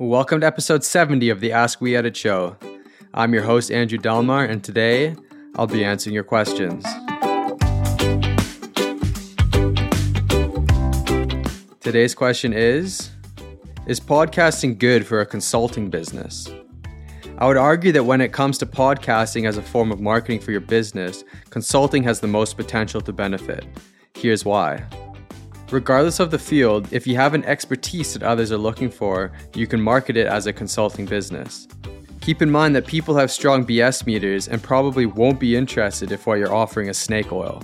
Welcome to episode 70 of the Ask We Edit show. I'm your host, Andrew Delmar, and today I'll be answering your questions. Today's question is Is podcasting good for a consulting business? I would argue that when it comes to podcasting as a form of marketing for your business, consulting has the most potential to benefit. Here's why. Regardless of the field, if you have an expertise that others are looking for, you can market it as a consulting business. Keep in mind that people have strong BS meters and probably won't be interested if what you're offering is snake oil.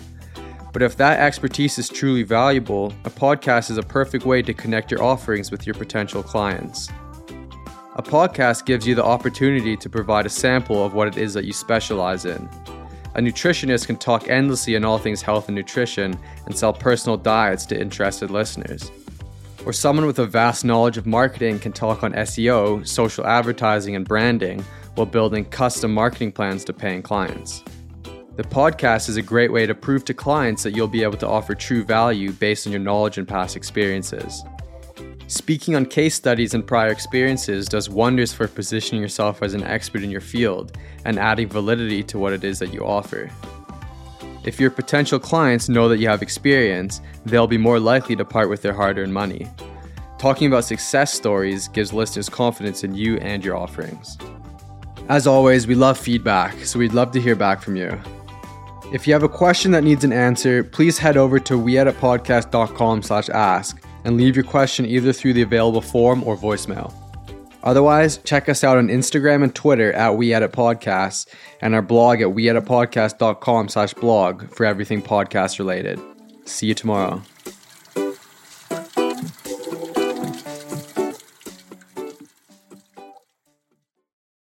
But if that expertise is truly valuable, a podcast is a perfect way to connect your offerings with your potential clients. A podcast gives you the opportunity to provide a sample of what it is that you specialize in. A nutritionist can talk endlessly on all things health and nutrition and sell personal diets to interested listeners. Or someone with a vast knowledge of marketing can talk on SEO, social advertising, and branding while building custom marketing plans to paying clients. The podcast is a great way to prove to clients that you'll be able to offer true value based on your knowledge and past experiences. Speaking on case studies and prior experiences does wonders for positioning yourself as an expert in your field and adding validity to what it is that you offer. If your potential clients know that you have experience, they'll be more likely to part with their hard earned money. Talking about success stories gives listeners confidence in you and your offerings. As always, we love feedback, so we'd love to hear back from you. If you have a question that needs an answer, please head over to weeditpodcast.com slash ask and leave your question either through the available form or voicemail. Otherwise, check us out on Instagram and Twitter at We Edit Podcasts and our blog at weeditpodcast.com slash blog for everything podcast related. See you tomorrow.